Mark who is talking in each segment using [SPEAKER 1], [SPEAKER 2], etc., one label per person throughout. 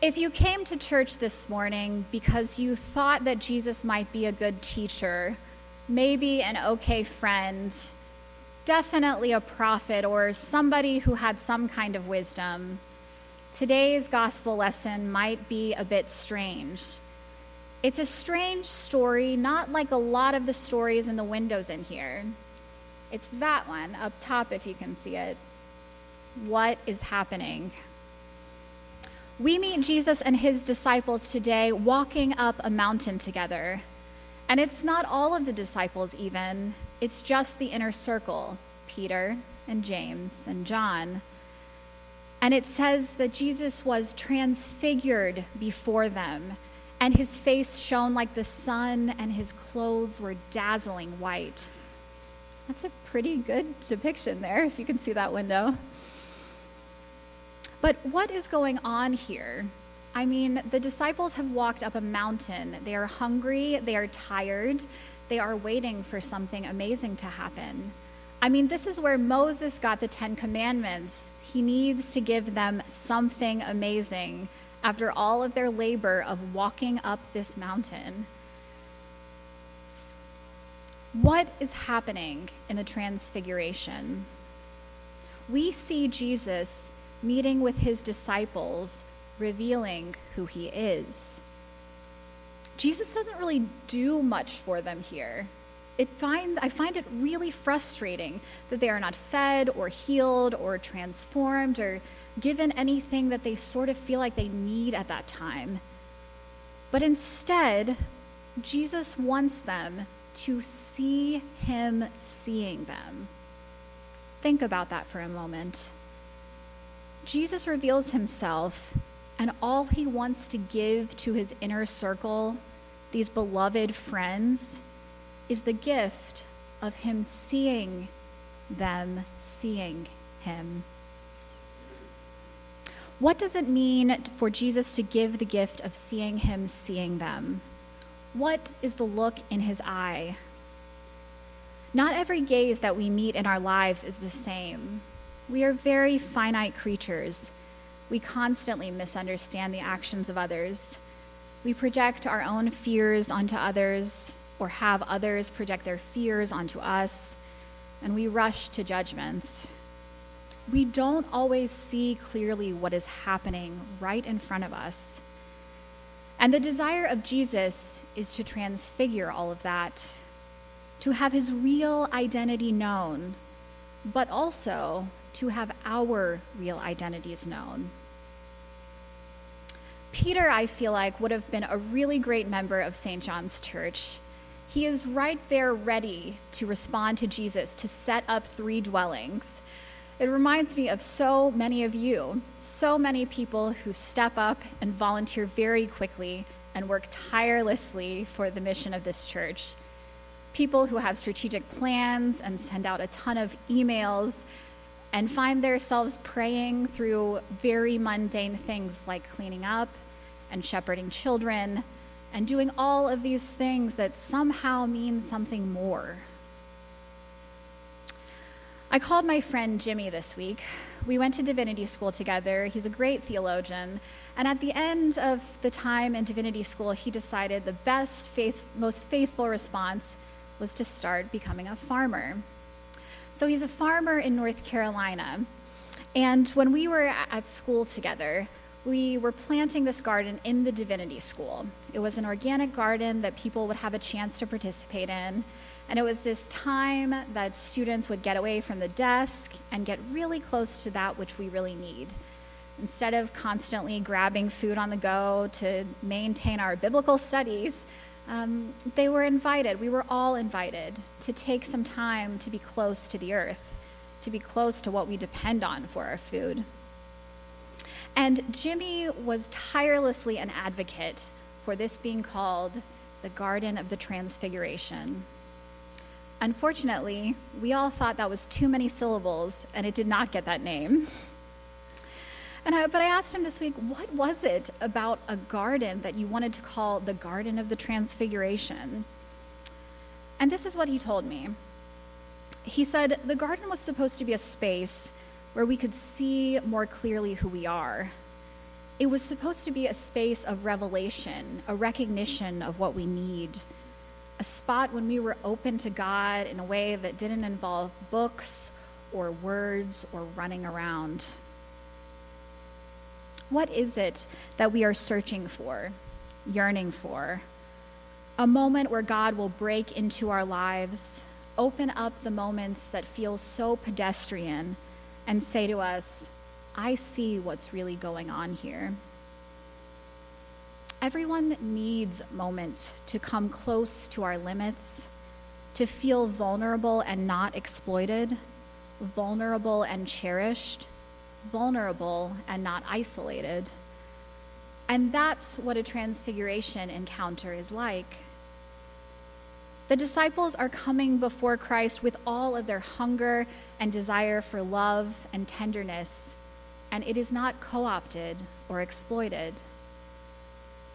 [SPEAKER 1] If you came to church this morning because you thought that Jesus might be a good teacher, maybe an okay friend, definitely a prophet, or somebody who had some kind of wisdom, today's gospel lesson might be a bit strange. It's a strange story, not like a lot of the stories in the windows in here. It's that one up top, if you can see it. What is happening? We meet Jesus and his disciples today walking up a mountain together. And it's not all of the disciples, even, it's just the inner circle Peter and James and John. And it says that Jesus was transfigured before them, and his face shone like the sun, and his clothes were dazzling white. That's a pretty good depiction there, if you can see that window. But what is going on here? I mean, the disciples have walked up a mountain. They are hungry, they are tired, they are waiting for something amazing to happen. I mean, this is where Moses got the Ten Commandments. He needs to give them something amazing after all of their labor of walking up this mountain. What is happening in the Transfiguration? We see Jesus meeting with his disciples, revealing who he is. Jesus doesn't really do much for them here. It find, I find it really frustrating that they are not fed or healed or transformed or given anything that they sort of feel like they need at that time. But instead, Jesus wants them to see him seeing them. Think about that for a moment. Jesus reveals himself, and all he wants to give to his inner circle, these beloved friends, is the gift of him seeing them seeing him. What does it mean for Jesus to give the gift of seeing him seeing them? What is the look in his eye? Not every gaze that we meet in our lives is the same. We are very finite creatures. We constantly misunderstand the actions of others. We project our own fears onto others, or have others project their fears onto us, and we rush to judgments. We don't always see clearly what is happening right in front of us. And the desire of Jesus is to transfigure all of that, to have his real identity known, but also to have our real identities known. Peter, I feel like, would have been a really great member of St. John's Church. He is right there ready to respond to Jesus to set up three dwellings. It reminds me of so many of you, so many people who step up and volunteer very quickly and work tirelessly for the mission of this church. People who have strategic plans and send out a ton of emails and find themselves praying through very mundane things like cleaning up and shepherding children and doing all of these things that somehow mean something more. I called my friend Jimmy this week. We went to divinity school together. He's a great theologian. And at the end of the time in divinity school, he decided the best, faith, most faithful response was to start becoming a farmer. So he's a farmer in North Carolina. And when we were at school together, we were planting this garden in the divinity school. It was an organic garden that people would have a chance to participate in. And it was this time that students would get away from the desk and get really close to that which we really need. Instead of constantly grabbing food on the go to maintain our biblical studies, um, they were invited, we were all invited to take some time to be close to the earth, to be close to what we depend on for our food. And Jimmy was tirelessly an advocate for this being called the Garden of the Transfiguration. Unfortunately, we all thought that was too many syllables, and it did not get that name. And I, but I asked him this week, what was it about a garden that you wanted to call the Garden of the Transfiguration? And this is what he told me. He said the garden was supposed to be a space where we could see more clearly who we are. It was supposed to be a space of revelation, a recognition of what we need, a spot when we were open to God in a way that didn't involve books or words or running around. What is it that we are searching for, yearning for? A moment where God will break into our lives, open up the moments that feel so pedestrian, and say to us, I see what's really going on here. Everyone needs moments to come close to our limits, to feel vulnerable and not exploited, vulnerable and cherished, vulnerable and not isolated. And that's what a transfiguration encounter is like. The disciples are coming before Christ with all of their hunger and desire for love and tenderness and it is not co opted or exploited.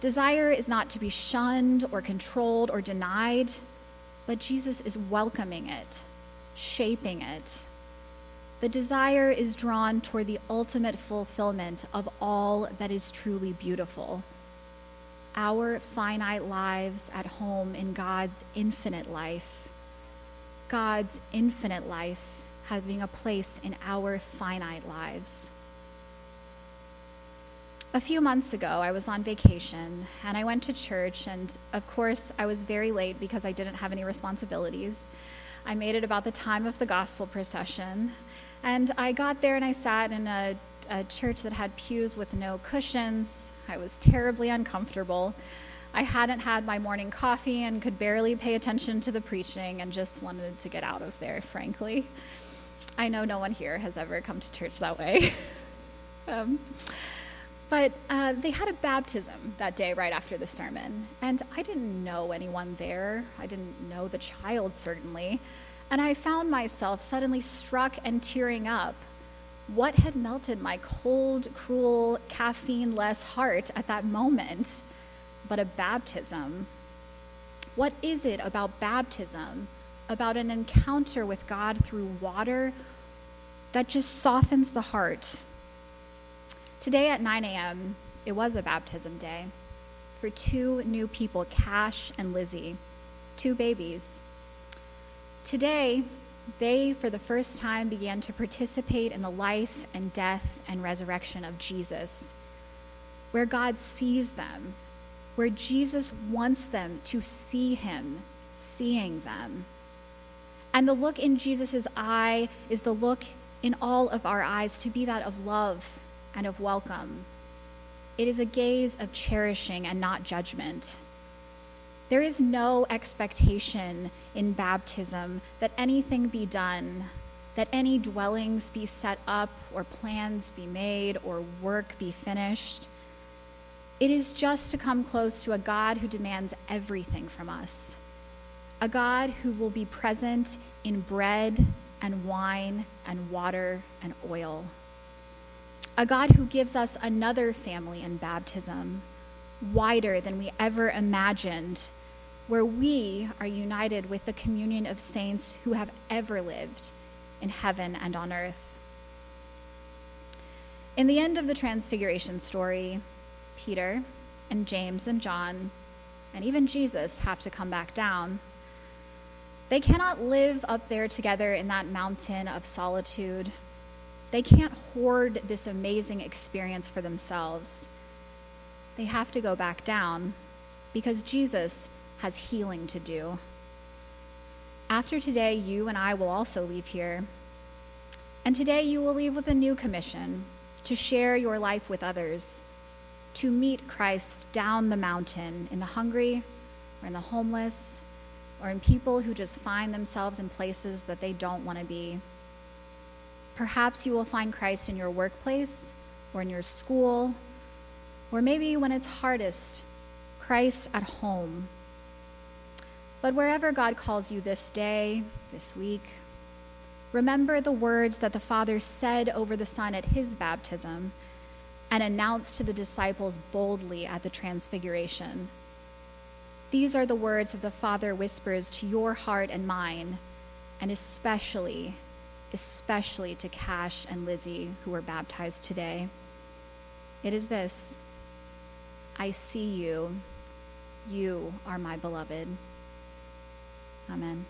[SPEAKER 1] Desire is not to be shunned or controlled or denied, but Jesus is welcoming it, shaping it. The desire is drawn toward the ultimate fulfillment of all that is truly beautiful. Our finite lives at home in God's infinite life. God's infinite life having a place in our finite lives. A few months ago, I was on vacation and I went to church, and of course, I was very late because I didn't have any responsibilities. I made it about the time of the gospel procession, and I got there and I sat in a, a church that had pews with no cushions. I was terribly uncomfortable. I hadn't had my morning coffee and could barely pay attention to the preaching and just wanted to get out of there, frankly. I know no one here has ever come to church that way. um, but uh, they had a baptism that day right after the sermon. And I didn't know anyone there. I didn't know the child, certainly. And I found myself suddenly struck and tearing up. What had melted my cold, cruel, caffeine less heart at that moment but a baptism? What is it about baptism, about an encounter with God through water, that just softens the heart Today at 9 a.m., it was a baptism day for two new people, Cash and Lizzie, two babies. Today, they, for the first time, began to participate in the life and death and resurrection of Jesus, where God sees them, where Jesus wants them to see him, seeing them. And the look in Jesus' eye is the look in all of our eyes to be that of love and of welcome. It is a gaze of cherishing and not judgment. There is no expectation in baptism that anything be done, that any dwellings be set up, or plans be made, or work be finished. It is just to come close to a God who demands everything from us, a God who will be present in bread and wine and water and oil a God who gives us another family in baptism, wider than we ever imagined, where we are united with the communion of saints who have ever lived in heaven and on earth. In the end of the Transfiguration story, Peter and James and John, and even Jesus have to come back down. They cannot live up there together in that mountain of solitude they can't hoard this amazing experience for themselves. They have to go back down because Jesus has healing to do. After today, you and I will also leave here. And today, you will leave with a new commission to share your life with others, to meet Christ down the mountain in the hungry or in the homeless or in people who just find themselves in places that they don't want to be. Perhaps you will find Christ in your workplace or in your school, or maybe when it's hardest, Christ at home. But wherever God calls you this day, this week, remember the words that the Father said over the Son at his baptism and announced to the disciples boldly at the Transfiguration. These are the words that the Father whispers to your heart and mine, and especially especially to Cash and Lizzie, who were baptized today. It is this I see you. You are my beloved. Amen.